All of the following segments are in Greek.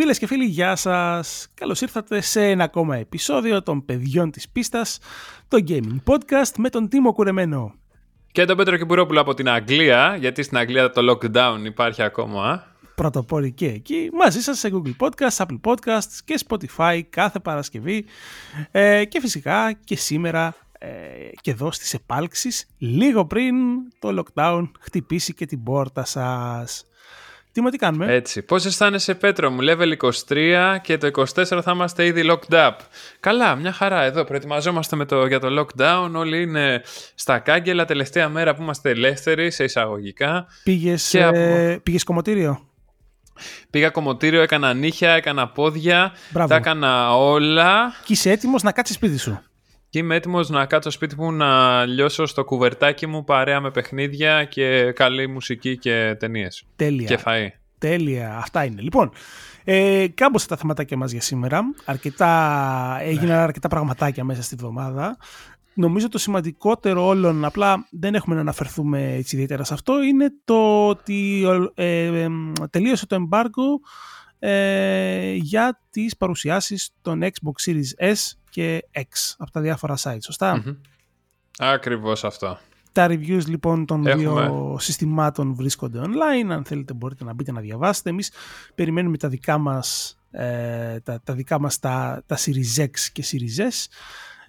Φίλες και φίλοι, γεια σας. Καλώς ήρθατε σε ένα ακόμα επεισόδιο των παιδιών της πίστας, το Gaming Podcast με τον Τίμο Κουρεμένο. Και τον Πέτρο Κυπουρόπουλο από την Αγγλία, γιατί στην Αγγλία το lockdown υπάρχει ακόμα. Πρωτοπόροι και εκεί, μαζί σας σε Google Podcasts, Apple Podcasts και Spotify κάθε Παρασκευή ε, και φυσικά και σήμερα ε, και εδώ στις επάλξεις λίγο πριν το lockdown χτυπήσει και την πόρτα σας. Τι τι κάνουμε; Έτσι. Πώς αισθάνεσαι, Πέτρο μου, level 23 και το 24 θα είμαστε ήδη locked up. Καλά, μια χαρά εδώ. Προετοιμαζόμαστε με το, για το lockdown. Όλοι είναι στα κάγκελα. Τελευταία μέρα που είμαστε ελεύθεροι, σε εισαγωγικά. Πήγες ε, πήγες κομμωτήριο; Πήγα κομμωτήριο, έκανα νύχια, έκανα πόδια. Μπράβο. Τα έκανα όλα. Και είσαι έτοιμος να κάτσεις σπίτι σου; Και είμαι έτοιμος να κάτσω σπίτι μου να λιώσω στο κουβερτάκι μου παρέα με παιχνίδια και καλή μουσική και ταινίες. Τέλεια. Και φαΐ. Τέλεια. Αυτά είναι. Λοιπόν, ε, κάμποσα τα θεματάκια μας για σήμερα. Αρκετά, έγιναν αρκετά πραγματάκια μέσα στη βδομάδα. Νομίζω το σημαντικότερο όλων, απλά δεν έχουμε να αναφερθούμε έτσι ιδιαίτερα σε αυτό, είναι το ότι ε, ε, τελείωσε το embargo ε, για τις παρουσιάσεις των Xbox Series S και X από τα διάφορα sites, σωστα mm Ακριβώς αυτό. Τα reviews λοιπόν των δύο συστημάτων βρίσκονται online. Αν θέλετε μπορείτε να μπείτε να διαβάσετε. Εμείς περιμένουμε τα δικά μας, ε, τα, τα, δικά μας τα, τα Series X και Series S.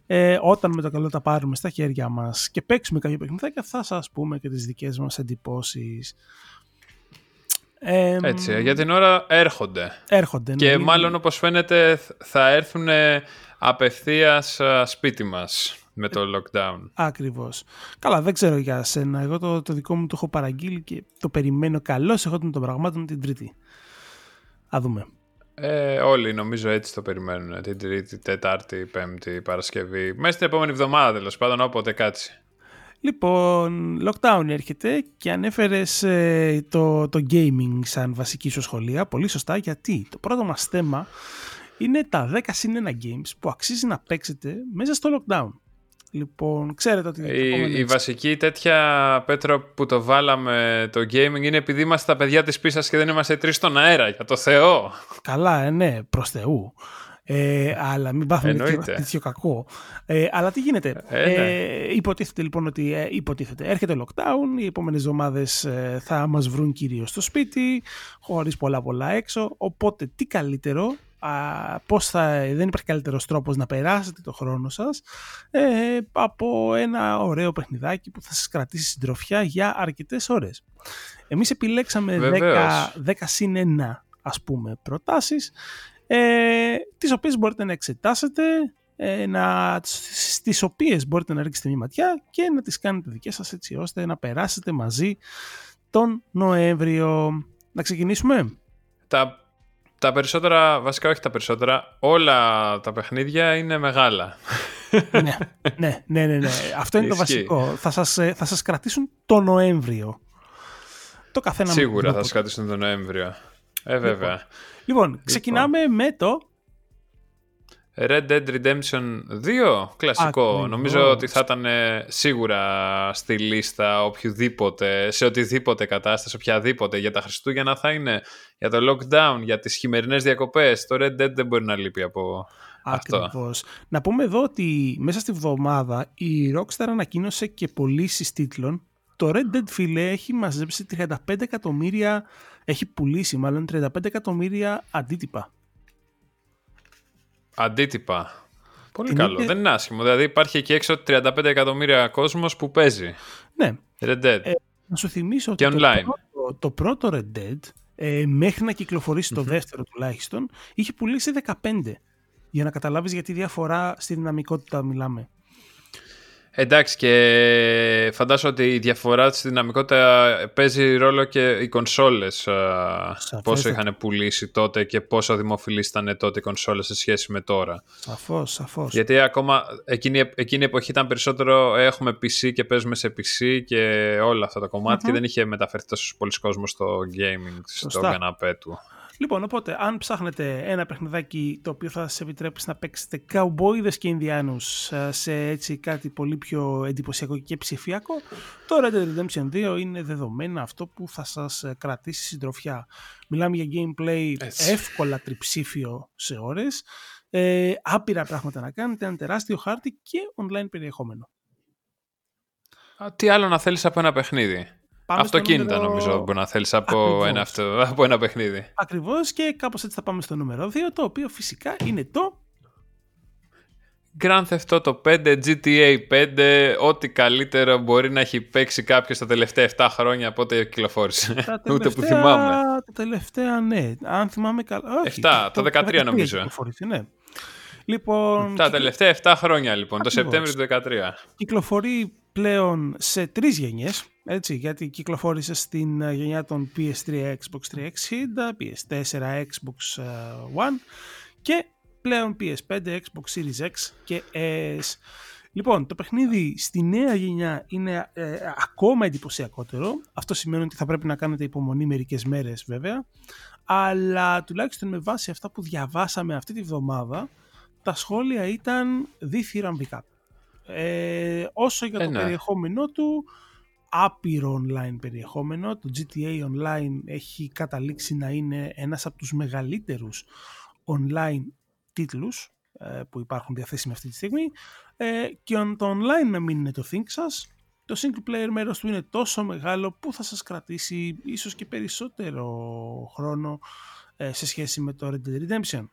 Ε, όταν με το καλό τα πάρουμε στα χέρια μας και παίξουμε κάποιο παιχνιδάκι θα σας πούμε και τις δικές μας εντυπώσεις. Ε, Έτσι, για την ώρα έρχονται. Έρχονται. Και ναι, μάλλον όπως φαίνεται θα έρθουν απευθείας σπίτι μας με το lockdown. Ακριβώς. Καλά, δεν ξέρω για σένα. Εγώ το, το δικό μου το έχω παραγγείλει και το περιμένω καλώς εγώ των πραγμάτων την Τρίτη. Α δούμε. Ε, όλοι νομίζω έτσι το περιμένουν. Την Τρίτη, Τετάρτη, Πέμπτη, Παρασκευή. Μέσα στην επόμενη εβδομάδα τέλος πάντων, όποτε κάτσει. Λοιπόν, lockdown έρχεται και ανέφερες ε, το, το gaming σαν βασική σου σχολεία. Πολύ σωστά, γιατί το πρώτο μας θέμα είναι τα 10 συν 1 games που αξίζει να παίξετε μέσα στο lockdown. Λοιπόν, ξέρετε ότι... Η, η βασική τέτοια, Πέτρο, που το βάλαμε το gaming είναι επειδή είμαστε τα παιδιά της πίσας και δεν είμαστε τρεις στον αέρα, για το Θεό. Καλά, ε, ναι, προς Θεού. Ε, αλλά μην πάθουμε τέτοιο, τέτοιο κακό. Ε, αλλά τι γίνεται; Ε, ναι. ε, υποτίθεται λοιπόν ότι ε, υποτίθεται. έρχεται lockdown, οι επόμενες εβδομάδες ε, θα μας βρουν κυρίως στο σπίτι, χωρίς πολλά πολλά έξω. Οπότε τι καλύτερο α, πώς θα, δεν υπάρχει καλύτερος τρόπος να περάσετε το χρόνο σας ε, από ένα ωραίο παιχνιδάκι που θα σας κρατήσει συντροφιά για αρκετές ώρες. Εμείς επιλέξαμε 10, 10 συν 1 ας πούμε προτάσεις ε, τις οποίες μπορείτε να εξετάσετε ε, να, στις οποίες μπορείτε να ρίξετε μια ματιά και να τις κάνετε δικές σας έτσι ώστε να περάσετε μαζί τον Νοέμβριο. Να ξεκινήσουμε. Τα τα περισσότερα, βασικά όχι τα περισσότερα, όλα τα παιχνίδια είναι μεγάλα. ναι, ναι, ναι, ναι, ναι. Αυτό είναι το βασικό. Θα σας, ε, θα σας κρατήσουν το Νοέμβριο. Το καθένα Σίγουρα θα σας κρατήσουν το Νοέμβριο. Ε, βέβαια. Λοιπόν, λοιπόν ξεκινάμε με το Red Dead Redemption 2, κλασικό. Νομίζω ότι θα ήταν ε, σίγουρα στη λίστα οποιοδήποτε, σε οτιδήποτε κατάσταση, οποιαδήποτε για τα Χριστούγεννα θα είναι για το lockdown, για τις χειμερινές διακοπές. Το Red Dead δεν μπορεί να λείπει από Ακριβώς. αυτό. Να πούμε εδώ ότι μέσα στη βδομάδα η Rockstar ανακοίνωσε και πωλήσεις τίτλων. Το Red Dead, φίλε, έχει μαζέψει 35 εκατομμύρια, έχει πουλήσει μάλλον 35 εκατομμύρια αντίτυπα. Αντίτυπα. Πολύ καλό. Δεν είναι άσχημο. Δηλαδή υπάρχει εκεί έξω 35 εκατομμύρια κόσμος που παίζει. Ναι. Red Dead. Ε, να σου θυμίσω ότι online. Το, πρώτο, το πρώτο Red Dead ε, μέχρι να κυκλοφορήσει το δεύτερο τουλάχιστον είχε πουλήσει 15. Για να καταλάβεις γιατί διαφορά στη δυναμικότητα μιλάμε. Εντάξει και φαντάζομαι ότι η διαφορά στη δυναμικότητα παίζει ρόλο και οι κονσόλες πόσο είχαν πουλήσει τότε και πόσο δημοφιλείς ήταν τότε οι κονσόλες σε σχέση με τώρα. Σαφώς, σαφώς. Γιατί ακόμα εκείνη, εκείνη η εποχή ήταν περισσότερο έχουμε PC και παίζουμε σε PC και όλα αυτά τα κομματα και δεν είχε μεταφερθεί τόσο πολλοί κόσμο στο gaming, στο καναπέ του. Λοιπόν, οπότε, αν ψάχνετε ένα παιχνιδάκι το οποίο θα σας επιτρέψει να παίξετε καουμπόιδες και Ινδιάνους ε, σε έτσι κάτι πολύ πιο εντυπωσιακό και ψηφιακό, το Red Dead Redemption 2 είναι δεδομένα αυτό που θα σας ε, κρατήσει συντροφιά. Μιλάμε για gameplay έτσι. εύκολα τριψήφιο σε ώρες, ε, άπειρα πράγματα να κάνετε, ένα τεράστιο χάρτη και online περιεχόμενο. τι άλλο να θέλεις από ένα παιχνίδι; Αυτοκίνητα νούμερο... νομίζω μπορεί να θέλεις από ένα, αυτό, από ένα παιχνίδι. Ακριβώς και κάπως έτσι θα πάμε στο νούμερο 2 το οποίο φυσικά είναι το Grand Theft Auto 5, GTA 5, ό,τι καλύτερο μπορεί να έχει παίξει κάποιος τα τελευταία 7 χρόνια από ό,τι κυκλοφόρησε. Ούτε που θυμάμαι. Τα τελευταία, ναι. Αν θυμάμαι καλά. 7, το, 13 νομίζω. Ναι. Λοιπόν, τα τελευταία 7 χρόνια λοιπόν, το Σεπτέμβριο του 2013. Κυκλοφορεί πλέον σε τρεις γενιές, έτσι, γιατί κυκλοφόρησε στην ε, γενιά των PS3, Xbox 360, PS4, Xbox ε, One και πλέον PS5, Xbox Series X και S. Λοιπόν, το παιχνίδι στη νέα γενιά είναι ε, ακόμα εντυπωσιακότερο. Αυτό σημαίνει ότι θα πρέπει να κάνετε υπομονή μερικές μέρες βέβαια. Αλλά τουλάχιστον με βάση αυτά που διαβάσαμε αυτή τη βδομάδα, τα σχόλια ήταν διθυραμβικά. Ε, όσο για το ναι. περιεχόμενό του, άπειρο online περιεχόμενο. Το GTA Online έχει καταλήξει να είναι ένας από τους μεγαλύτερους online τίτλους ε, που υπάρχουν διαθέσιμοι αυτή τη στιγμή ε, και το online να μην είναι το think σας, το single player μέρος του είναι τόσο μεγάλο που θα σας κρατήσει ίσως και περισσότερο χρόνο ε, σε σχέση με το Red Dead Redemption.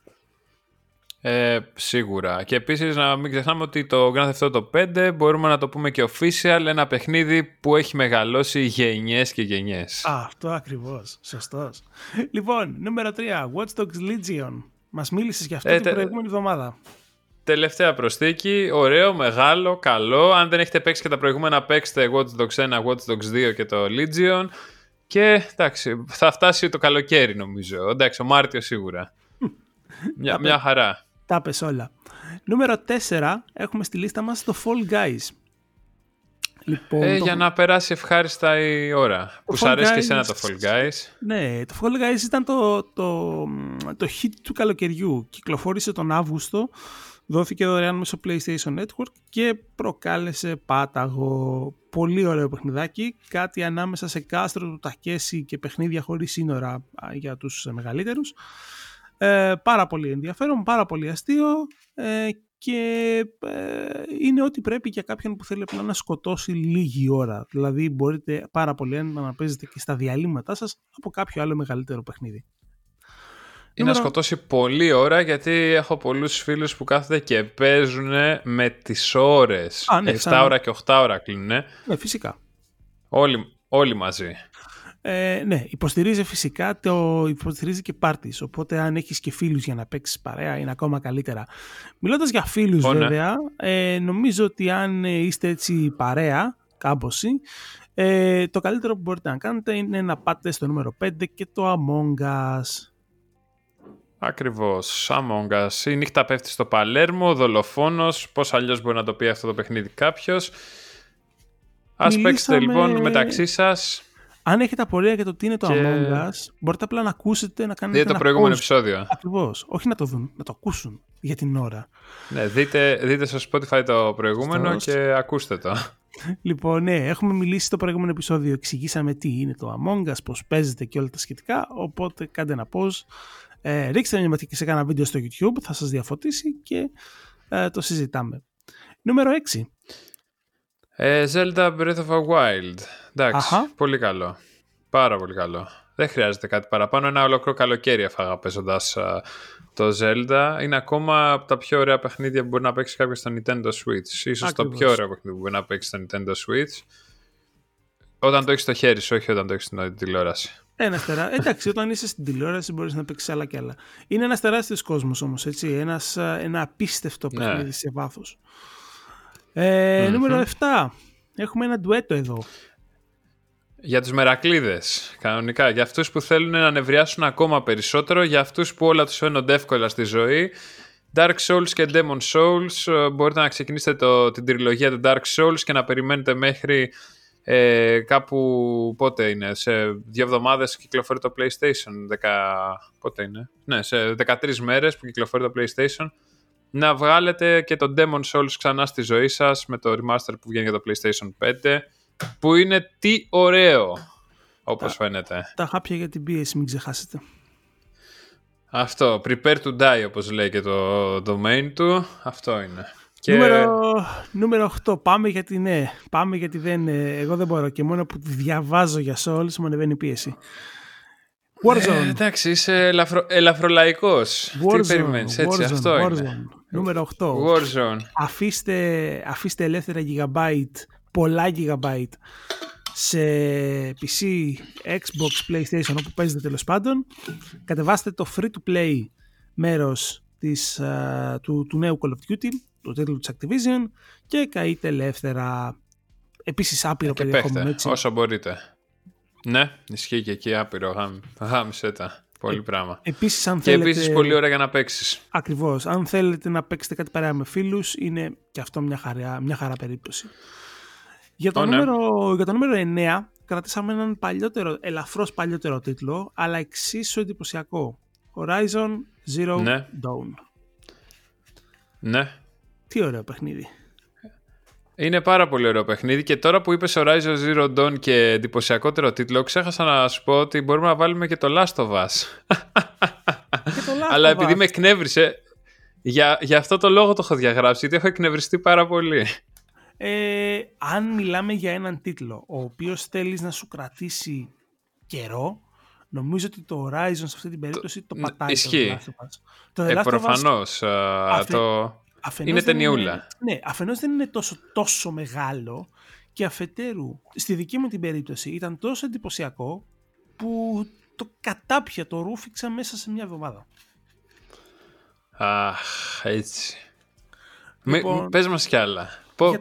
Ε, σίγουρα. Και επίσης να μην ξεχνάμε ότι το Grand Theft Auto 5 μπορούμε να το πούμε και official, ένα παιχνίδι που έχει μεγαλώσει γενιές και γενιές. Αυτό ακριβώς. Σωστός. λοιπόν, νούμερο 3. Watch Dogs Legion. Μας μίλησες για αυτό ε, την προηγούμενη εβδομάδα. Τελευταία προσθήκη. Ωραίο, μεγάλο, καλό. Αν δεν έχετε παίξει και τα προηγούμενα, παίξτε Watch Dogs 1, Watch Dogs 2 και το Legion. Και εντάξει, θα φτάσει το καλοκαίρι νομίζω. Εντάξει, ο Μάρτιος σίγουρα. μια, μια χαρά. Τα πες όλα. Νούμερο 4 έχουμε στη λίστα μας το Fall Guys. Λοιπόν, ε, Για να περάσει ευχάριστα η ώρα. Που σου αρέσει και εσένα το Fall Guys. Ναι, το Fall Guys ήταν το, το, το hit του καλοκαιριού. Κυκλοφόρησε τον Αύγουστο, δόθηκε δωρεάν μέσω PlayStation Network και προκάλεσε πάταγο. Πολύ ωραίο παιχνιδάκι, κάτι ανάμεσα σε κάστρο του Τακέση και παιχνίδια χωρίς σύνορα για τους μεγαλύτερους. Ε, πάρα πολύ ενδιαφέρον, πάρα πολύ αστείο ε, και ε, είναι ό,τι πρέπει για κάποιον που θέλει απλά να σκοτώσει λίγη ώρα. Δηλαδή μπορείτε πάρα πολύ έντονα να παίζετε και στα διαλύματά σας από κάποιο άλλο μεγαλύτερο παιχνίδι. Ή να σκοτώσει πολλή ώρα γιατί έχω πολλούς φίλους που κάθονται και παίζουν με τις ώρες. Α, ναι, 7 ώρα και 8 ώρα κλείνουν. Ναι, φυσικά. Όλοι, όλοι μαζί. Ε, ναι, υποστηρίζει φυσικά, το υποστηρίζει και πάρτις. Οπότε αν έχεις και φίλους για να παίξεις παρέα είναι ακόμα καλύτερα. Μιλώντας για φίλους, ναι. βέβαια, ε, νομίζω ότι αν είστε έτσι παρέα, κάμποση, ε, το καλύτερο που μπορείτε να κάνετε είναι να πάτε στο νούμερο 5 και το Among Us. Ακριβώς, Among Us. Η νύχτα πέφτει στο Παλέρμο, δολοφόνος, πώς αλλιώς μπορεί να το πει αυτό το παιχνίδι κάποιος. Ας Μιλήσαμε... παίξετε λοιπόν μεταξύ σας αν έχετε απορία για το τι είναι το και... Among Us, μπορείτε απλά να ακούσετε να κάνετε. Δείτε το προηγούμενο επεισόδιο. Ακριβώς. Όχι να το δουν, να το ακούσουν για την ώρα. Ναι, δείτε, δείτε στο Spotify το προηγούμενο και ακούστε το. Λοιπόν, ναι, έχουμε μιλήσει στο προηγούμενο επεισόδιο. Εξηγήσαμε τι είναι το Among Us, πώς παίζεται και όλα τα σχετικά. Οπότε κάντε ένα pause. Ε, ρίξτε μια ματιά σε κάνα βίντεο στο YouTube, θα σας διαφωτίσει και ε, το συζητάμε. Νούμερο 6. Ε, Zelda Breath of the Wild. Εντάξει, πολύ καλό. Πάρα πολύ καλό. Δεν χρειάζεται κάτι παραπάνω. Ένα ολόκληρο καλοκαίρι έφαγα παίζοντας το Zelda. Είναι ακόμα από τα πιο ωραία παιχνίδια που μπορεί να παίξει κάποιος στο Nintendo Switch. σω το πιο ωραίο παιχνίδι που μπορεί να παίξει στο Nintendo Switch. Όταν το έχεις στο χέρι σου, όχι όταν το έχεις στην τηλεόραση. Ένα τερά... Εντάξει, όταν είσαι στην τηλεόραση μπορείς να παίξεις άλλα και άλλα. Είναι ένας τεράστιος κόσμος όμως, έτσι. Ένας, ένα απίστευτο ναι. παιχνίδι ναι. σε βάθος. Ε, mm-hmm. Νούμερο 7. Έχουμε ένα ντουέτο εδώ. Για τους μερακλείδες, κανονικά. Για αυτούς που θέλουν να νευριάσουν ακόμα περισσότερο, για αυτούς που όλα τους φαίνονται εύκολα στη ζωή. Dark Souls και Demon Souls, ε, μπορείτε να ξεκινήσετε το, την τριλογία του Dark Souls και να περιμένετε μέχρι Ε, κάπου πότε είναι, σε δύο εβδομάδες κυκλοφορεί το PlayStation, 10, πότε είναι, ναι, σε 13 μέρες που κυκλοφορεί το PlayStation, να βγάλετε και το Demon Souls ξανά στη ζωή σας με το remaster που βγαίνει για το PlayStation 5, που είναι τι ωραίο, όπως φαίνεται. Τα χάπια για την πίεση, μην ξεχάσετε. Αυτό, prepare to die όπως λέει και το domain του, αυτό είναι. Και... Νούμερο, νούμερο 8. Πάμε γιατί ναι. Πάμε γιατί δεν, εγώ δεν μπορώ. Και μόνο που διαβάζω για Souls μου ανεβαίνει η πίεση. Warzone. Ε, εντάξει, είσαι ελαφρο, ελαφρολαϊκός. Τι περιμένεις, έτσι, Warzone, αυτό Warzone. είναι. Νούμερο 8. Warzone. Αφήστε, αφήστε ελεύθερα gigabyte, πολλά gigabyte σε PC, Xbox, PlayStation, όπου παίζετε τέλος πάντων. Κατεβάστε το free to play μέρος της, uh, του, του νέου Call of Duty το τίτλο της Activision και καείτε ελεύθερα. Επίσης άπειρο ε, περιεχόμενο έτσι. όσο μπορείτε. Ναι, ισχύει και εκεί άπειρο. Γάμισε τα. Πολύ ε, πράγμα. Επίσης, αν και θέλετε... επίσης πολύ ωραία για να παίξεις. Ακριβώς. Αν θέλετε να παίξετε κάτι παρέα με φίλους, είναι και αυτό μια χαρά, μια χαρά περίπτωση. Για το, ναι. νούμερο, για το νούμερο 9 κρατήσαμε έναν παλιότερο, ελαφρώς παλιότερο τίτλο, αλλά εξίσου εντυπωσιακό. Horizon Zero ναι. Dawn. Ναι, τι ωραίο παιχνίδι. Είναι πάρα πολύ ωραίο παιχνίδι και τώρα που είπες Horizon Zero Dawn και εντυπωσιακότερο τίτλο ξέχασα να σου πω ότι μπορούμε να βάλουμε και το Last of Us. Αλλά επειδή με εκνεύρισε για, για αυτό το λόγο το έχω διαγράψει γιατί έχω εκνευριστεί πάρα πολύ. Ε, αν μιλάμε για έναν τίτλο ο οποίος θέλεις να σου κρατήσει καιρό νομίζω ότι το Horizon σε αυτή την περίπτωση το, το πατάει Ισχύει. το Last of Us. Το ε, προφανώς. το... Αφενός είναι ταινιούλα. ναι, αφενός δεν είναι τόσο, τόσο μεγάλο και αφετέρου, στη δική μου την περίπτωση, ήταν τόσο εντυπωσιακό που το κατάπια, το ρούφηξα μέσα σε μια εβδομάδα. Αχ, έτσι. Λοιπόν, πες μας κι άλλα.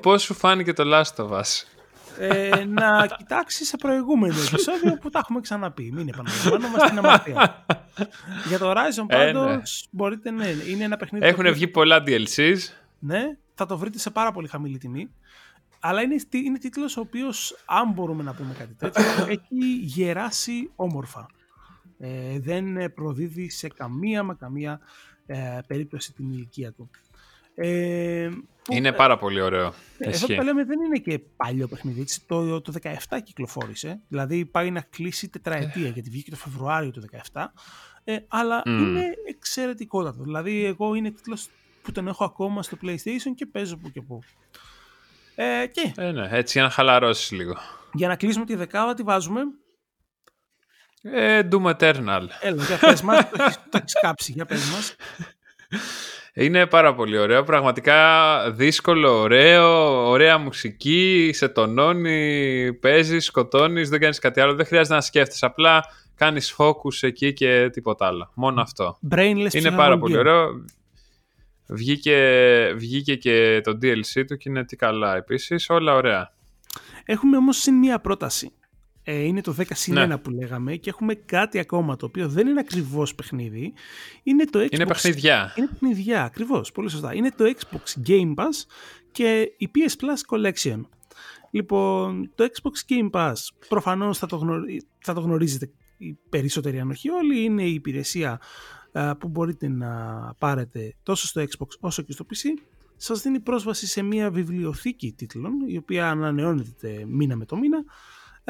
Πώς σου φάνηκε το Last of Us? Ε, να κοιτάξει σε προηγούμενο επεισόδιο που τα έχουμε ξαναπεί. Μην επαναλαμβάνομαι στην αμαρτία. Για το Horizon πάντω ε, ναι. μπορείτε, ναι, είναι ένα παιχνίδι. Έχουν βγει πολλά DLCs. Ναι, θα το βρείτε σε πάρα πολύ χαμηλή τιμή. Αλλά είναι, είναι τίτλος ο οποίος, αν μπορούμε να πούμε κάτι τέτοιο, έχει γεράσει όμορφα. Ε, δεν προδίδει σε καμία μα καμία ε, περίπτωση την ηλικία του. Ε, είναι πάρα πολύ ωραίο. Ε, εδώ που λέμε δεν είναι και παλιό παιχνίδι. Έτσι. Το, το 17 κυκλοφόρησε. Δηλαδή πάει να κλείσει τετραετία γιατί βγήκε το Φεβρουάριο του 17. Ε, αλλά mm. είναι εξαιρετικότατο. Δηλαδή εγώ είναι τίτλος που τον έχω ακόμα στο PlayStation και παίζω που και που. Ε, και... Ε, ναι, έτσι για να χαλαρώσεις λίγο. Για να κλείσουμε τη δεκάδα, τι βάζουμε; Ε, Doom Eternal. Έλα, για πες μας, το έχεις κάψει, για πες μας. Είναι πάρα πολύ ωραίο. Πραγματικά δύσκολο, ωραίο, ωραία μουσική, σε τονώνει, παίζεις, σκοτώνεις, δεν κάνεις κάτι άλλο. Δεν χρειάζεται να σκέφτεσαι. Απλά κάνεις focus εκεί και τίποτα άλλο. Μόνο αυτό. Brainless είναι πάρα πολύ ωραίο. Βγήκε, βγήκε και το DLC του και είναι τι καλά επίσης. Όλα ωραία. Έχουμε όμως συν μία πρόταση. Ε, είναι το 10 συν 1 ναι. που λέγαμε και έχουμε κάτι ακόμα το οποίο δεν είναι ακριβώς παιχνίδι. Είναι το Xbox. Είναι παιχνιδιά. Είναι παιχνιδιά, ακριβώς. Πολύ σωστά. Είναι το Xbox Game Pass και η PS Plus Collection. Λοιπόν, το Xbox Game Pass προφανώς θα το, θα το γνωρίζετε οι περισσότεροι αν όχι όλοι. Είναι η υπηρεσία που μπορείτε να πάρετε τόσο στο Xbox όσο και στο PC. Σας δίνει πρόσβαση σε μια βιβλιοθήκη τίτλων η οποία ανανεώνεται μήνα με το μήνα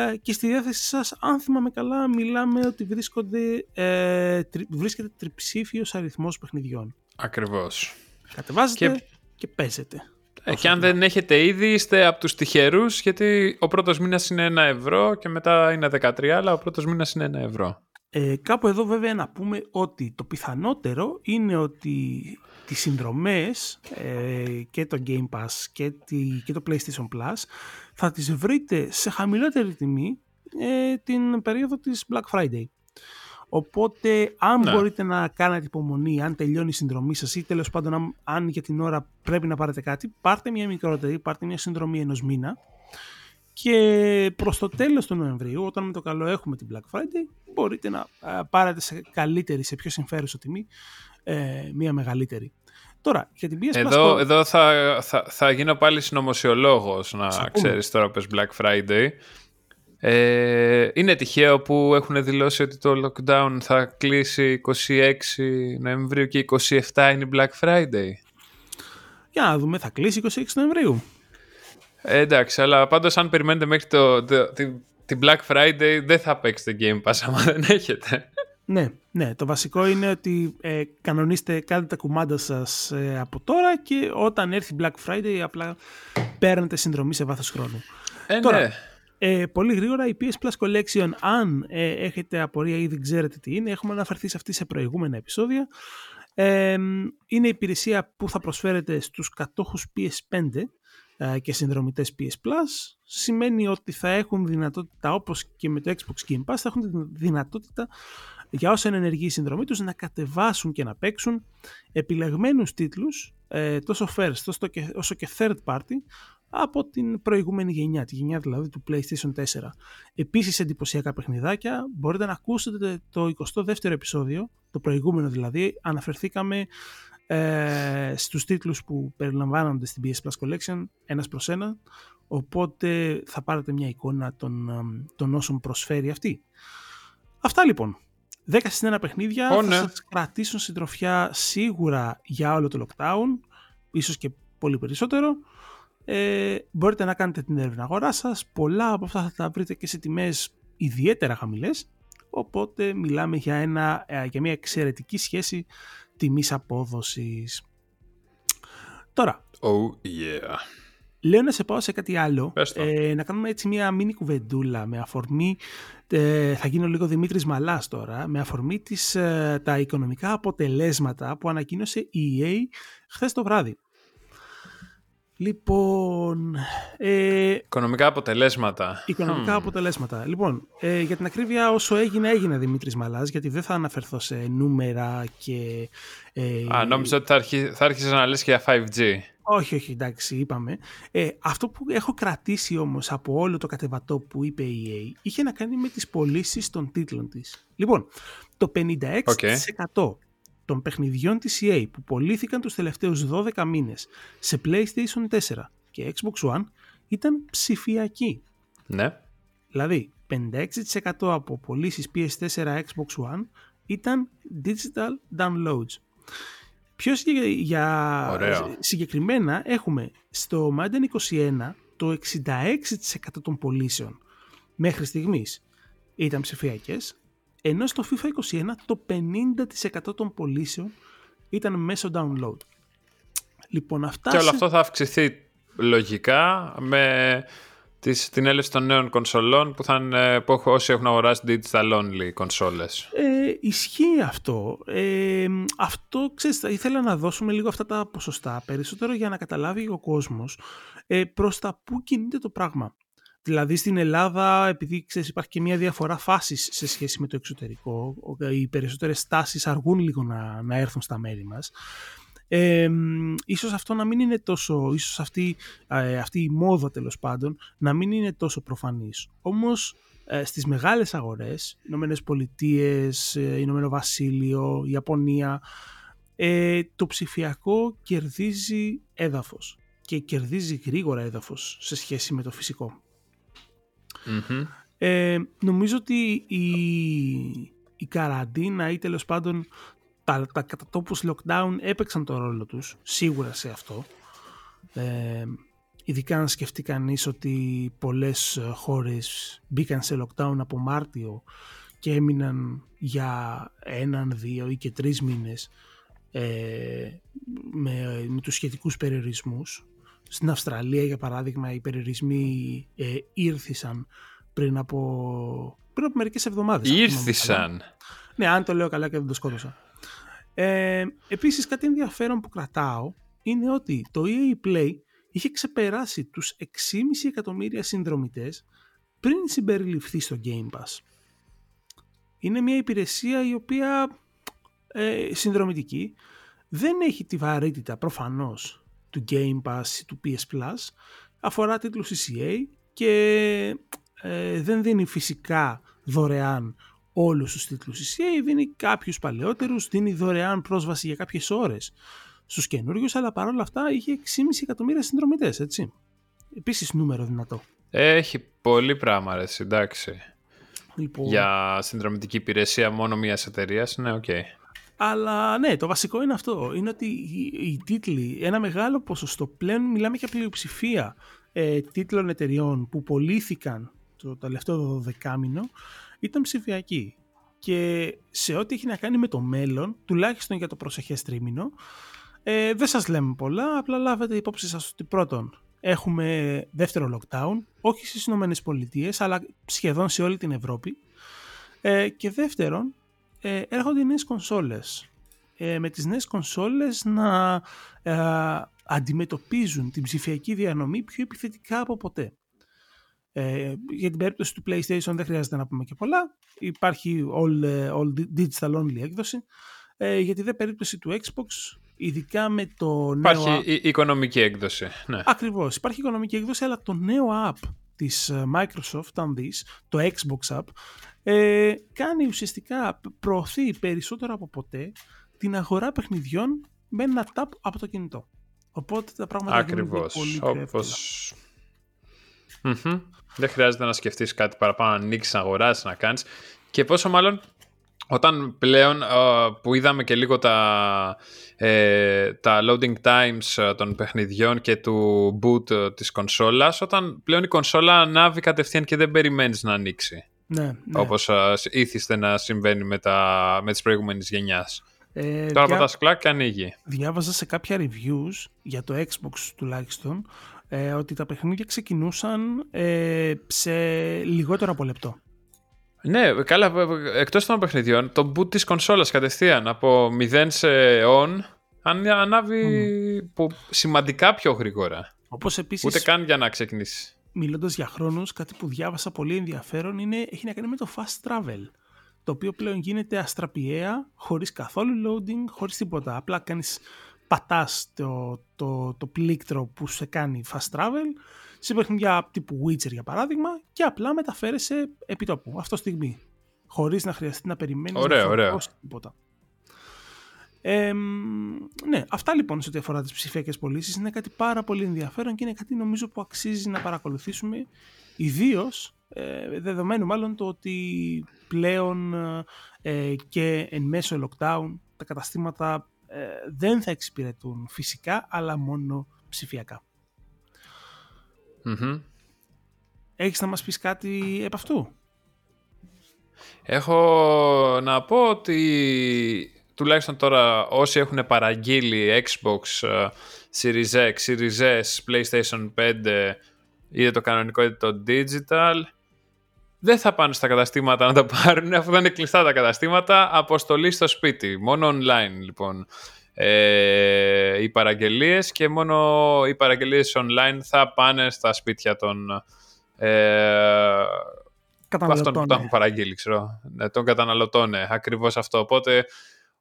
ε, και στη διάθεση σας, αν θυμάμαι καλά, μιλάμε ότι βρίσκονται, ε, τρι, βρίσκεται τριψήφιος αριθμός παιχνιδιών. Ακριβώς. Κατεβάζετε και, και παίζετε. Ε, και αν δεν έχετε ήδη, είστε από τους τυχερούς, γιατί ο πρώτος μήνας είναι ένα ευρώ και μετά είναι 13, αλλά ο πρώτος μήνας είναι ένα ευρώ. Ε, κάπου εδώ βέβαια να πούμε ότι το πιθανότερο είναι ότι τις συνδρομές ε, και το Game Pass και, τη, και το PlayStation Plus θα τις βρείτε σε χαμηλότερη τιμή ε, την περίοδο της Black Friday. Οπότε αν ναι. μπορείτε να κάνετε υπομονή, αν τελειώνει η συνδρομή σας ή τέλος πάντων αν, αν, για την ώρα πρέπει να πάρετε κάτι, πάρτε μια μικρότερη, πάρτε μια συνδρομή ενός μήνα και προς το τέλος του Νοεμβρίου, όταν με το καλό έχουμε την Black Friday, μπορείτε να πάρετε σε καλύτερη, σε πιο συμφέρουσα τιμή, ε, μια μεγαλύτερη. Τώρα, για την PS εδώ, Plus... Εδώ θα, θα, θα γίνω πάλι συνωμοσιολόγος, να ξέρεις τώρα πες Black Friday. Ε, είναι τυχαίο που έχουν δηλώσει ότι το lockdown θα κλείσει 26 Νοεμβρίου και 27 είναι Black Friday. Για να δούμε, θα κλείσει 26 Νοεμβρίου. Ε, εντάξει, αλλά πάντως αν περιμένετε μέχρι το, το, την, Black Friday δεν θα παίξετε Game Pass άμα δεν έχετε. Ναι, ναι, το βασικό είναι ότι ε, κανονίστε, κάντε τα κουμάντα σας ε, από τώρα και όταν έρθει Black Friday απλά παίρνετε συνδρομή σε βάθος χρόνου. Ε, τώρα, ναι. Ε, πολύ γρήγορα η PS Plus Collection, αν ε, έχετε απορία ή δεν ξέρετε τι είναι, έχουμε αναφερθεί σε αυτή σε προηγούμενα επεισόδια. Ε, είναι η υπηρεσία που θα προσφέρετε στους κατόχους PS5 ε, και συνδρομητές PS Plus. Σημαίνει ότι θα έχουν δυνατότητα, όπως και με το Xbox Game Pass, θα έχουν δυνατότητα για όσο είναι ενεργή η συνδρομή τους να κατεβάσουν και να παίξουν επιλεγμένους τίτλους ε, τόσο first όσο και third party από την προηγούμενη γενιά, τη γενιά δηλαδή του PlayStation 4. Επίσης εντυπωσιακά παιχνιδάκια, μπορείτε να ακούσετε το 22ο επεισόδιο, το προηγούμενο δηλαδή, αναφερθήκαμε ε, στους τίτλους που περιλαμβάνονται στην PS Plus Collection ένας προς ένα, οπότε θα πάρετε μια εικόνα των, των όσων προσφέρει αυτή. Αυτά λοιπόν. 10 συν 1 παιχνίδια oh, θα ναι. σας κρατήσουν συντροφιά σίγουρα για όλο το lockdown, ίσως και πολύ περισσότερο ε, μπορείτε να κάνετε την έρευνα αγορά σας. Πολλά από αυτά θα τα βρείτε και σε τιμές ιδιαίτερα χαμηλές. Οπότε μιλάμε για, ένα, ε, για μια εξαιρετική σχέση τιμής απόδοσης. Τώρα. Oh yeah. Λέω να σε πάω σε κάτι άλλο. Ε, να κάνουμε έτσι μια μίνι κουβεντούλα με αφορμή. Ε, θα γίνω λίγο Δημήτρης Μαλάς τώρα. Με αφορμή τις, ε, τα οικονομικά αποτελέσματα που ανακοίνωσε η EA χθες το βράδυ. Λοιπόν. Ε, οικονομικά αποτελέσματα. Οικονομικά αποτελέσματα. Λοιπόν, ε, για την ακρίβεια, όσο έγινε, έγινε Δημήτρης Μαλάς, γιατί δεν θα αναφερθώ σε νούμερα και. Ε, Α, νόμιζα ότι θα, αρχί, θα άρχισες να λες και για 5G. Όχι, όχι, εντάξει, είπαμε. Ε, αυτό που έχω κρατήσει όμως από όλο το κατεβατό που είπε η EA είχε να κάνει με τις πωλήσεις των τίτλων της. Λοιπόν, το 56% των παιχνιδιών της EA που πωλήθηκαν τους τελευταίους 12 μήνες σε PlayStation 4 και Xbox One ήταν ψηφιακοί. Ναι. Δηλαδή, 56% από πωλήσεις PS4 Xbox One ήταν digital downloads. Πιο για... συγκεκριμένα έχουμε στο Madden 21 το 66% των πωλήσεων μέχρι στιγμής ήταν ψηφιακές ενώ στο FIFA 21 το 50% των πωλήσεων ήταν μέσω download. Λοιπόν, αυτά και όλο αυτό θα αυξηθεί λογικά με τις, την έλευση των νέων κονσολών που, θα που όσοι έχουν αγοράσει digital only κονσόλες. Ε, ισχύει αυτό. Ε, αυτό, ξέρεις, θα ήθελα να δώσουμε λίγο αυτά τα ποσοστά περισσότερο για να καταλάβει ο κόσμος ε, προς τα που κινείται το πράγμα. Δηλαδή στην Ελλάδα, επειδή ξέρεις, υπάρχει και μια διαφορά φάσης σε σχέση με το εξωτερικό, οι περισσότερες τάσεις αργούν λίγο να, να έρθουν στα μέρη μας. Ε, ίσως αυτό να μην είναι τόσο, ίσως αυτή, ε, αυτή η μόδα τέλος πάντων, να μην είναι τόσο προφανής. Όμως ε, στις μεγάλες αγορές, Ηνωμένες Πολιτείες, ε, Ηνωμένο Βασίλειο, Ιαπωνία, ε, το ψηφιακό κερδίζει έδαφος και κερδίζει γρήγορα έδαφος σε σχέση με το φυσικό. Ε, νομίζω ότι η, η καραντίνα ή τέλος πάντων τα, τα κατατόπους lockdown έπαιξαν το ρόλο τους, σίγουρα σε αυτό. Ε, ειδικά αν σκεφτεί κανείς ότι πολλές χώρες μπήκαν σε lockdown από Μάρτιο και έμειναν για έναν, δύο ή και τρεις μήνες ε, με, με τους σχετικούς περιορισμούς στην Αυστραλία, για παράδειγμα, οι περιορισμοί ε, ήρθησαν πριν από, πριν από μερικές εβδομάδες. Ήρθησαν. Ναι, αν το λέω καλά και δεν το σκότωσα. Ε, επίσης, κάτι ενδιαφέρον που κρατάω είναι ότι το EA Play είχε ξεπεράσει τους 6,5 εκατομμύρια συνδρομητές πριν συμπεριληφθεί στο Game Pass. Είναι μια υπηρεσία η οποία ε, συνδρομητική δεν έχει τη βαρύτητα προφανώς του Game Pass ή του PS Plus αφορά τίτλους ECA και ε, δεν δίνει φυσικά δωρεάν όλους τους τίτλους ECA, δίνει κάποιους παλαιότερους, δίνει δωρεάν πρόσβαση για κάποιες ώρες στους καινούριους, αλλά παρόλα αυτά είχε 6,5 εκατομμύρια συνδρομητές, έτσι. Επίσης νούμερο δυνατό. Έχει πολύ πράγμα, ρε, εντάξει. Λοιπόν... Για συνδρομητική υπηρεσία μόνο μιας εταιρείας, ναι, OK. Okay. Αλλά ναι, το βασικό είναι αυτό. Είναι ότι οι, τίτλοι, ένα μεγάλο ποσοστό πλέον μιλάμε για πλειοψηφία ε, τίτλων εταιριών που πωλήθηκαν το τελευταίο δεκάμινο ήταν ψηφιακοί. Και σε ό,τι έχει να κάνει με το μέλλον, τουλάχιστον για το προσεχές τρίμηνο, ε, δεν σας λέμε πολλά, απλά λάβετε υπόψη σας ότι πρώτον έχουμε δεύτερο lockdown, όχι στις Ηνωμένες Πολιτείες, αλλά σχεδόν σε όλη την Ευρώπη. Ε, και δεύτερον, ε, έρχονται οι νέες κονσόλες. Ε, με τις νέες κονσόλες να ε, αντιμετωπίζουν την ψηφιακή διανομή πιο επιθετικά από ποτέ. Ε, για την περίπτωση του PlayStation δεν χρειάζεται να πούμε και πολλά. Υπάρχει all, ε, all digital only έκδοση. Ε, για τη δε περίπτωση του Xbox, ειδικά με το νέο Υπάρχει η οικονομική έκδοση. Ναι. Ακριβώς. Υπάρχει οικονομική έκδοση, αλλά το νέο app της ε, Microsoft, αν δεις, το Xbox App, ε, κάνει ουσιαστικά, προωθεί περισσότερο από ποτέ την αγορά παιχνιδιών με ένα tap από το κινητό. Οπότε τα πράγματα Ακριβώς. πολύ Όπως... Mm-hmm. Δεν χρειάζεται να σκεφτείς κάτι παραπάνω, να ανοίξεις να αγοράσεις, να κάνεις. Και πόσο μάλλον όταν πλέον που είδαμε και λίγο τα, ε, τα loading times ε, των παιχνιδιών και του boot ε, της κονσόλας, όταν πλέον η κονσόλα ανάβει κατευθείαν και δεν περιμένεις να ανοίξει. Ναι, ναι. Όπως ήθιστε να συμβαίνει με, τα, με τις προηγούμενες γενιάς. Ε, Τώρα διά... από τα και ανοίγει. Διάβαζα σε κάποια reviews για το Xbox τουλάχιστον ε, ότι τα παιχνίδια ξεκινούσαν ε, σε λιγότερο από λεπτό. Ναι, καλά, εκτός των παιχνιδιών, το boot της κονσόλας κατευθείαν από 0 σε on ανάβει που, σημαντικά πιο γρήγορα. Όπως επίσης, Ούτε καν για να ξεκινήσεις. Μιλώντας για χρόνους, κάτι που διάβασα πολύ ενδιαφέρον είναι, έχει να κάνει με το fast travel το οποίο πλέον γίνεται αστραπιαία, χωρίς καθόλου loading, χωρίς τίποτα. Απλά κάνεις, πατάς το, το, το πλήκτρο που σε κάνει fast travel σε παιχνίδια τύπου Witcher για παράδειγμα και απλά μεταφέρεσαι επί τόπου, αυτό στιγμή. Χωρίς να χρειαστεί να περιμένεις ωραία, να ωραία. τίποτα. Ε, ναι, αυτά λοιπόν σε ό,τι αφορά τις ψηφιακές πωλήσεις είναι κάτι πάρα πολύ ενδιαφέρον και είναι κάτι νομίζω που αξίζει να παρακολουθήσουμε ιδίως ε, δεδομένου μάλλον το ότι πλέον ε, και εν μέσω lockdown τα καταστήματα ε, δεν θα εξυπηρετούν φυσικά αλλά μόνο ψηφιακά. Mm-hmm. Έχεις να μας πεις κάτι επ' αυτού; Έχω να πω ότι τουλάχιστον τώρα όσοι έχουν παραγγείλει Xbox Series X, Series S, PlayStation 5 είτε το κανονικό είτε το digital δεν θα πάνε στα καταστήματα να τα πάρουν αφού δεν είναι κλειστά τα καταστήματα. Αποστολή στο σπίτι. Μόνο online λοιπόν. Ε, οι παραγγελίες και μόνο οι παραγγελίες online θα πάνε στα σπίτια των ε, αυτών που το έχουν παραγγείλει, ξέρω, ναι, των καταναλωτών, ναι, ακριβώς αυτό. Οπότε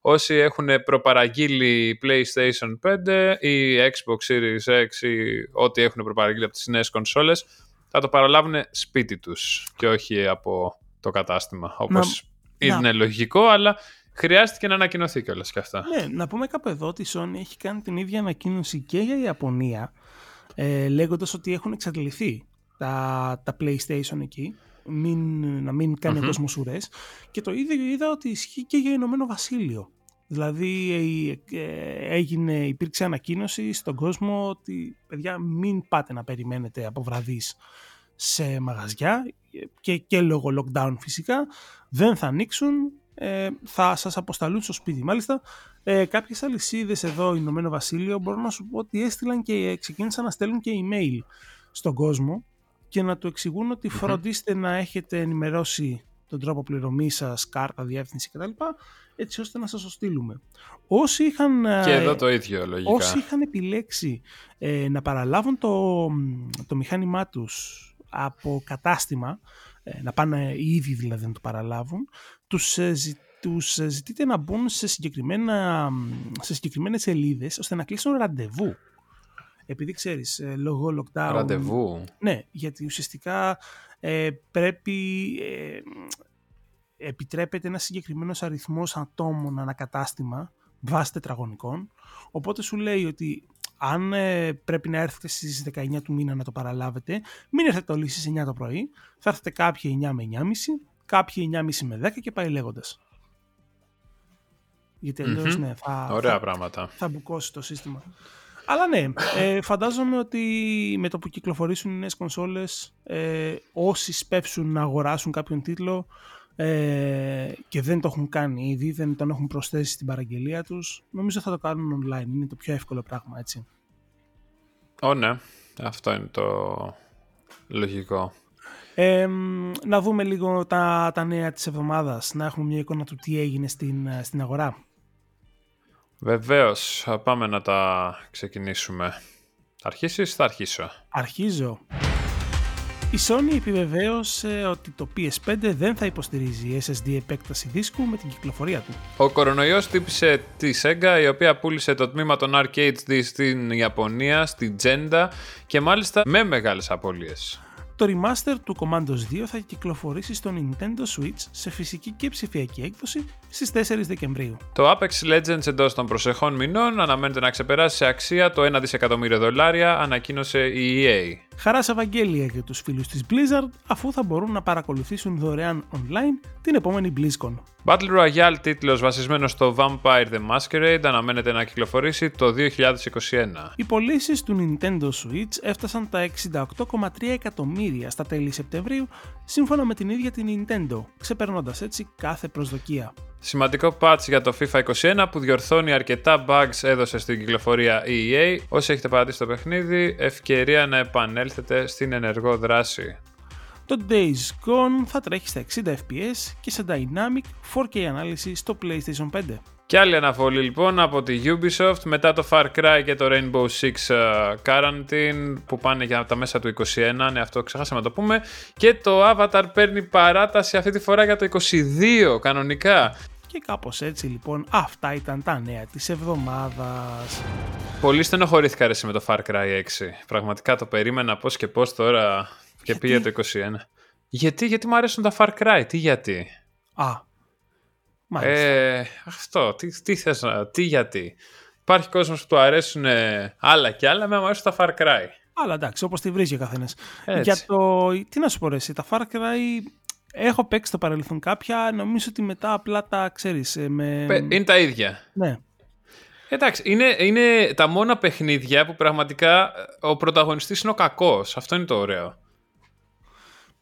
όσοι έχουν προπαραγγείλει PlayStation 5 ή Xbox Series X ή ό,τι έχουν προπαραγγείλει από τις νέες κονσόλες, θα το παραλάβουν σπίτι τους και όχι από το κατάστημα. Όπως να, είναι λογικό, αλλά χρειάστηκε να ανακοινωθεί κιόλας και αυτά. Ναι, να πούμε κάπου εδώ ότι η Sony έχει κάνει την ίδια ανακοίνωση και για η Ιαπωνία, ε, λέγοντας ότι έχουν εξαντληθεί τα, τα PlayStation εκεί, μην, να μην κάνει mm-hmm. κόσμο Και το ίδιο είδα ότι ισχύει και για Ηνωμένο Βασίλειο. Δηλαδή ε, ε, έγινε, υπήρξε ανακοίνωση στον κόσμο ότι παιδιά μην πάτε να περιμένετε από βραδείς σε μαγαζιά και, και λόγω lockdown φυσικά δεν θα ανοίξουν, ε, θα σας αποσταλούν στο σπίτι. Μάλιστα ε, κάποιες αλυσίδες εδώ Ηνωμένο Βασίλειο μπορώ να σου πω ότι έστειλαν και ξεκίνησαν να στέλνουν και email στον κόσμο και να του εξηγούν ότι φροντίστε να έχετε ενημερώσει τον τρόπο πληρωμής σας, κάρτα, διεύθυνση κτλ έτσι ώστε να σας το στείλουμε. Όσοι είχαν, και εδώ το ίδιο λογικά. Όσοι είχαν επιλέξει ε, να παραλάβουν το, το μηχάνημά τους από κατάστημα, ε, να πάνε ήδη δηλαδή να το παραλάβουν, τους, ε, τους ε, ζητείτε να μπουν σε, συγκεκριμένα, σε συγκεκριμένες σελίδες ώστε να κλείσουν ραντεβού. Επειδή ξέρεις, λόγω lockdown... Ραντεβού; Ναι, γιατί ουσιαστικά πρέπει επιτρέπεται ένας συγκεκριμένος αριθμός ατόμων ανακατάστημα βάσει τετραγωνικών. Οπότε σου λέει ότι αν ε, πρέπει να έρθετε στις 19 του μήνα να το παραλάβετε, μην έρθετε όλοι στις 9 το πρωί, θα έρθετε κάποιοι 9 με 9.30, κάποιοι 9.30 με 10 και πάει λέγοντας. Γιατί ναι, θα, Ωραία θα, πράγματα. θα μπουκώσει το σύστημα. Αλλά ναι, ε, φαντάζομαι ότι με το που κυκλοφορήσουν οι νέες κονσόλες, ε, όσοι σπεύσουν να αγοράσουν κάποιον τίτλο ε, και δεν το έχουν κάνει ήδη, δεν τον έχουν προσθέσει στην παραγγελία τους, νομίζω θα το κάνουν online. Είναι το πιο εύκολο πράγμα, έτσι. Ω, ναι. Αυτό είναι το λογικό. Ε, να δούμε λίγο τα, τα νέα της εβδομάδας, να έχουμε μια εικόνα του τι έγινε στην, στην αγορά. Βεβαίως, πάμε να τα ξεκινήσουμε. Θα αρχίσεις, θα αρχίσω; Αρχίζω. Η Sony επιβεβαίωσε ότι το PS5 δεν θα υποστηρίζει SSD επέκταση δίσκου με την κυκλοφορία του. Ο κορονοϊός τύπησε τη Sega η οποία πούλησε το τμήμα των arcades στην Ιαπωνία, στην Τζέντα και μάλιστα με μεγάλες απώλειες. Το remaster του Commandos 2 θα κυκλοφορήσει στο Nintendo Switch σε φυσική και ψηφιακή έκδοση στις 4 Δεκεμβρίου. Το Apex Legends εντός των προσεχών μηνών αναμένεται να ξεπεράσει σε αξία το 1 δισεκατομμύριο δολάρια, ανακοίνωσε η EA. Χαράς Ευαγγέλια για τους φίλους της Blizzard αφού θα μπορούν να παρακολουθήσουν δωρεάν online την επόμενη BlizzCon. Battle Royale τίτλος βασισμένος στο Vampire the Masquerade αναμένεται να κυκλοφορήσει το 2021. Οι πωλήσεις του Nintendo Switch έφτασαν τα 68,3 εκατομμύρια στα τέλη Σεπτεμβρίου σύμφωνα με την ίδια την Nintendo, ξεπερνώντας έτσι κάθε προσδοκία. Σημαντικό patch για το FIFA 21 που διορθώνει αρκετά bugs έδωσε στην κυκλοφορία EA. Όσοι έχετε παρατήσει το παιχνίδι, ευκαιρία να επανέλθετε στην ενεργό δράση. Το Days Gone θα τρέχει στα 60 fps και σε dynamic 4K ανάλυση στο PlayStation 5. Και άλλη αναβολή λοιπόν από τη Ubisoft μετά το Far Cry και το Rainbow Six uh, Quarantine που πάνε για τα μέσα του 21, ναι αυτό ξεχάσαμε να το πούμε και το Avatar παίρνει παράταση αυτή τη φορά για το 22 κανονικά. Και κάπως έτσι λοιπόν αυτά ήταν τα νέα της εβδομάδας. Πολύ στενοχωρήθηκα αρέσει με το Far Cry 6. Πραγματικά το περίμενα πώς και πώς τώρα και πήγε το 21. Γιατί, γιατί μου αρέσουν τα Far Cry, τι γιατί; Α, ε, αυτό, τι, τι θες να, τι γιατί; Υπάρχει κόσμος που του αρέσουν άλλα και άλλα, με μου αρέσουν τα Far Cry. Αλλά εντάξει, όπως τη βρίζει ο καθένας. Για το, τι να σου πω ρε, τα Far Cry έχω παίξει στο παρελθόν κάποια, νομίζω ότι μετά απλά τα ξέρεις. Ε, με... Είναι τα ίδια. Ναι. Εντάξει, είναι, είναι τα μόνα παιχνίδια που πραγματικά ο πρωταγωνιστής είναι ο κακός. Αυτό είναι το ωραίο.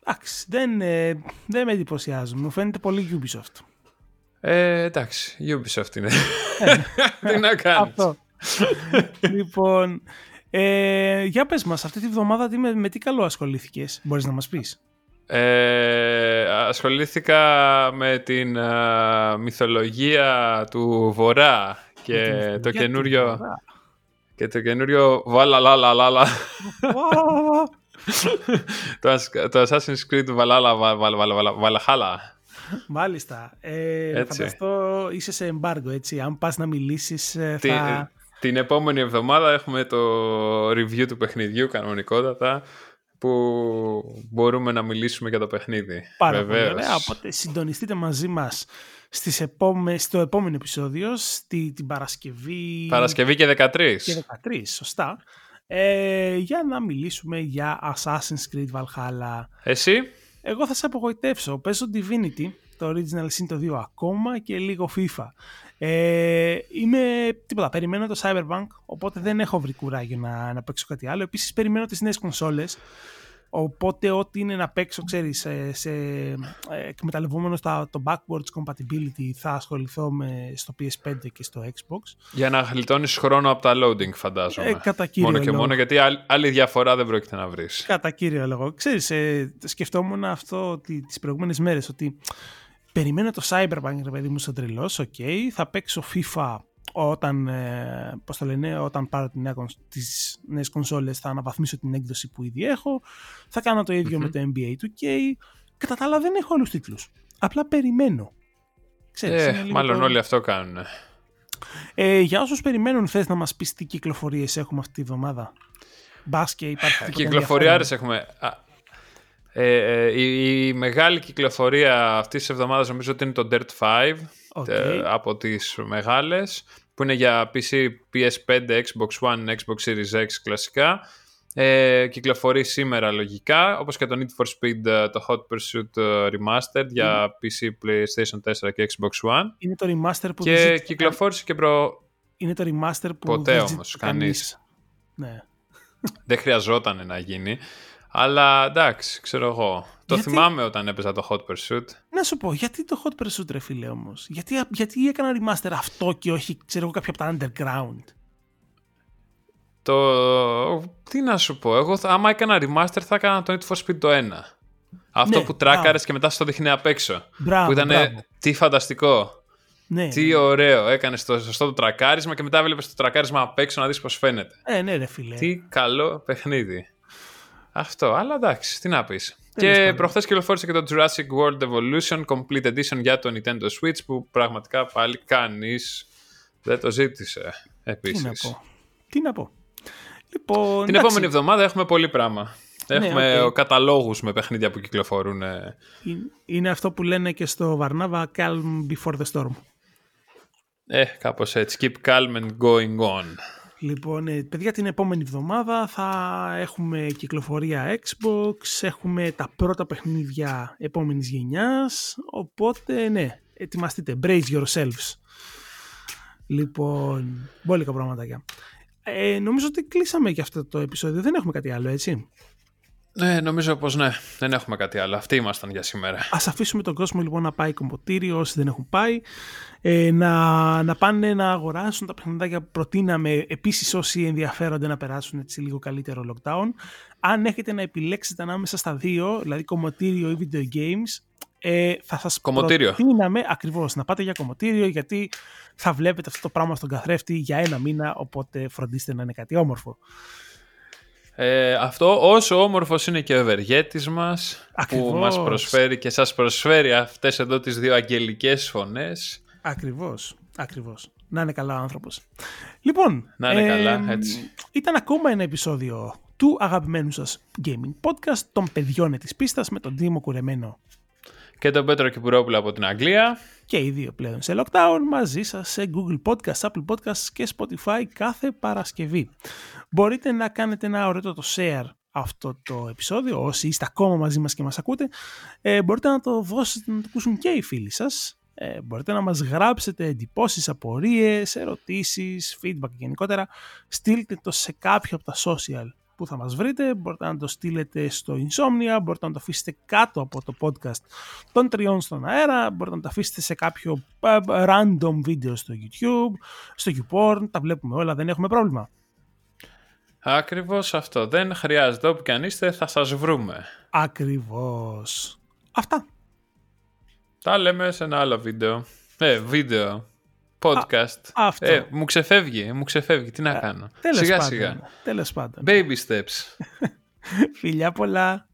Εντάξει, δεν, ε, δεν με εντυπωσιάζουν. Μου φαίνεται πολύ Ubisoft. Ε, εντάξει, Ubisoft είναι. Ε, τι να κάνεις. Αυτό. λοιπόν, ε, για πες μας, αυτή τη βδομάδα με, με τι καλό ασχολήθηκες, μπορείς να μας πεις; Ε, ασχολήθηκα με την μυθολογία του Βορρά και το καινούριο και το καινούριο Βαλαλαλαλαλα το Assassin's Creed Valhalla Μάλιστα. Ε, φανταστώ είσαι σε εμπάργκο, έτσι. Αν πας να μιλήσεις ε, θα... Την, επόμενη εβδομάδα έχουμε το review του παιχνιδιού κανονικότατα που μπορούμε να μιλήσουμε για το παιχνίδι. Πάρα Βεβαίως. πολύ ωραία. Οπότε συντονιστείτε μαζί μας στις επόμε... στο επόμενο επεισόδιο, στη... την Παρασκευή... Παρασκευή και 13. Και 13, σωστά. Ε, για να μιλήσουμε για Assassin's Creed Valhalla. Εσύ; Εγώ θα σε απογοητεύσω. Παίζω Divinity, το Original Sin το 2 ακόμα και λίγο FIFA. Ε, είμαι τίποτα, περιμένω το Cyberpunk, οπότε δεν έχω βρει κουράγιο να, να παίξω κάτι άλλο. Επίσης περιμένω τις νέες κονσόλες, Οπότε ό,τι είναι να παίξω, ξέρεις, σε, σε εκμεταλλευόμενο το backwards compatibility θα ασχοληθώ με, στο PS5 και στο Xbox. Για να γλιτώνεις χρόνο από τα loading φαντάζομαι. Ε, κατά κύριο μόνο και λόγο. μόνο γιατί άλλη διαφορά δεν πρόκειται να βρεις. Κατά κύριο λόγο. Ξέρεις, ε, σκεφτόμουν αυτό ότι, τις προηγούμενες μέρες ότι περιμένω το Cyberpunk, ρε παιδί μου, στο τρελό, OK, okay, θα παίξω FIFA όταν, ε, πώς το λένε, όταν πάρω τη νέα, τις νέες κονσόλες θα αναβαθμίσω την έκδοση που ήδη έχω, θα κάνω το ίδιο με το NBA 2K, κατά τα άλλα δεν έχω άλλους τίτλους. Απλά περιμένω. Ξέρεις, ε, μάλλον όλοι αυτό κάνουν. Ε, για όσους περιμένουν θες να μας πεις τι κυκλοφορίες έχουμε αυτή τη βδομάδα; Μπας και υπάρχει Κυκλοφοριάρες έχουμε. Ε, ε, η, η, μεγάλη κυκλοφορία αυτής της εβδομάδας νομίζω ότι είναι το Dirt 5 okay. ε, από τις μεγάλες. Που είναι για PC, PS5, Xbox One, Xbox Series X κλασικά. Ε, κυκλοφορεί σήμερα λογικά, όπως και το Need for Speed, ε, το Hot Pursuit ε, Remastered για PC, PlayStation 4 και Xbox One. Είναι το remaster που και δεν κυκλοφόρησε και προ... Είναι το remaster που Ποτέ δεν όμως, κανείς. Ναι. δεν χρειαζόταν να γίνει. Αλλά εντάξει, ξέρω εγώ. Το θυμάμαι όταν έπαιζα το Hot Pursuit. Να σου πω, γιατί το Hot Pursuit ρε φίλε όμως; Γιατί, γιατί έκανα remaster αυτό και όχι, ξέρω εγώ, κάποια από τα underground; Το... Τι να σου πω, εγώ άμα έκανα remaster θα έκανα το Need for Speed το 1. Αυτό ναι, που τράκαρες και μετά στο δείχνει απ' έξω. Μπράβο, που ήταν τι φανταστικό. Ναι, τι ναι. ωραίο. Έκανες το σωστό το τρακάρισμα και μετά βλέπεις το τρακάρισμα απ' έξω να δεις πώς φαίνεται. Ε, ναι, ρε φίλε. Τι καλό παιχνίδι. Αυτό, αλλά εντάξει, τι να πεις. Και προχθές κυκλοφόρησε και το Jurassic World Evolution Complete Edition για το Nintendo Switch που πραγματικά πάλι κανείς δεν το ζήτησε επίσης. Τι να πω. Τι να πω. Λοιπόν, Την επόμενη εβδομάδα έχουμε πολύ πράγμα. Ναι, έχουμε okay. καταλόγους με παιχνίδια που κυκλοφορούν. Είναι αυτό που λένε και στο Βαρνάβα Calm before the storm. Ε, κάπως έτσι. Keep calm and going on. Λοιπόν, ε, παιδιά, την επόμενη εβδομάδα θα έχουμε κυκλοφορία Xbox, έχουμε τα πρώτα παιχνίδια επόμενης γενιάς, οπότε ναι, ετοιμαστείτε, brace yourselves. Λοιπόν, μπόλικα πραγματάκια. Ε, νομίζω ότι κλείσαμε και αυτό το επεισόδιο. Δεν έχουμε κάτι άλλο, έτσι. Ναι, νομίζω πως ναι. Δεν έχουμε κάτι άλλο. Αυτοί ήμασταν για σήμερα. Ας αφήσουμε τον κόσμο λοιπόν να πάει κομποτήριο όσοι δεν έχουν πάει. Ε, να, να πάνε να αγοράσουν τα παιχνιδάκια που προτείναμε. Επίσης όσοι ενδιαφέρονται να περάσουν έτσι λίγο καλύτερο lockdown. Αν έχετε να επιλέξετε ανάμεσα στα δύο, δηλαδή κομμωτήριο ή video games, ε, θα σας κομμωτήριο. προτείναμε ακριβώς να πάτε για κομμωτήριο γιατί θα βλέπετε αυτό το πράγμα στον καθρέφτη για ένα μήνα οπότε φροντίστε να είναι κάτι όμορφο. Ε, αυτό όσο όμορφος είναι και ο ευεργέτης μας Ακριβώς. που μας προσφέρει και σας προσφέρει αυτές εδώ τις δύο αγγελικές φωνές. Ακριβώς, ακριβώς. Να είναι καλά ο άνθρωπος. Λοιπόν, να είναι καλά, έτσι. ήταν ακόμα ένα επεισόδιο του αγαπημένου σας gaming podcast των παιδιών της πίστας με τον Δήμο Κουρεμένο και τον Πέτρο Κυπουρόπουλο από την Αγγλία. Και οι δύο πλέον σε lockdown μαζί σας σε Google Podcast, Apple Podcast και Spotify κάθε Παρασκευή. Μπορείτε να κάνετε ένα ωραίο το share αυτό το επεισόδιο, όσοι είστε ακόμα μαζί μας και μας ακούτε, ε, μπορείτε να το δώσετε να το ακούσουν και οι φίλοι σας. Ε, μπορείτε να μας γράψετε εντυπώσεις, απορίες, ερωτήσεις, feedback γενικότερα. Στείλτε το σε κάποιο από τα social που θα μας βρείτε. Μπορείτε να το στείλετε στο Insomnia, μπορείτε να το αφήσετε κάτω από το podcast των τριών στον αέρα, μπορείτε να το αφήσετε σε κάποιο ε, random βίντεο στο YouTube, στο YouPorn, τα βλέπουμε όλα, δεν έχουμε πρόβλημα. Ακριβώς αυτό. Δεν χρειάζεται. Όπου και αν είστε θα σας βρούμε. Ακριβώς. Αυτά. Τα λέμε σε ένα άλλο βίντεο. Ε, βίντεο podcast. αυτό. Ε, μου ξεφεύγει, μου ξεφεύγει. Τι να κάνω. Τέλος σιγά πάντων, σιγά. Τέλος πάντων. Baby steps. Φιλιά πολλά.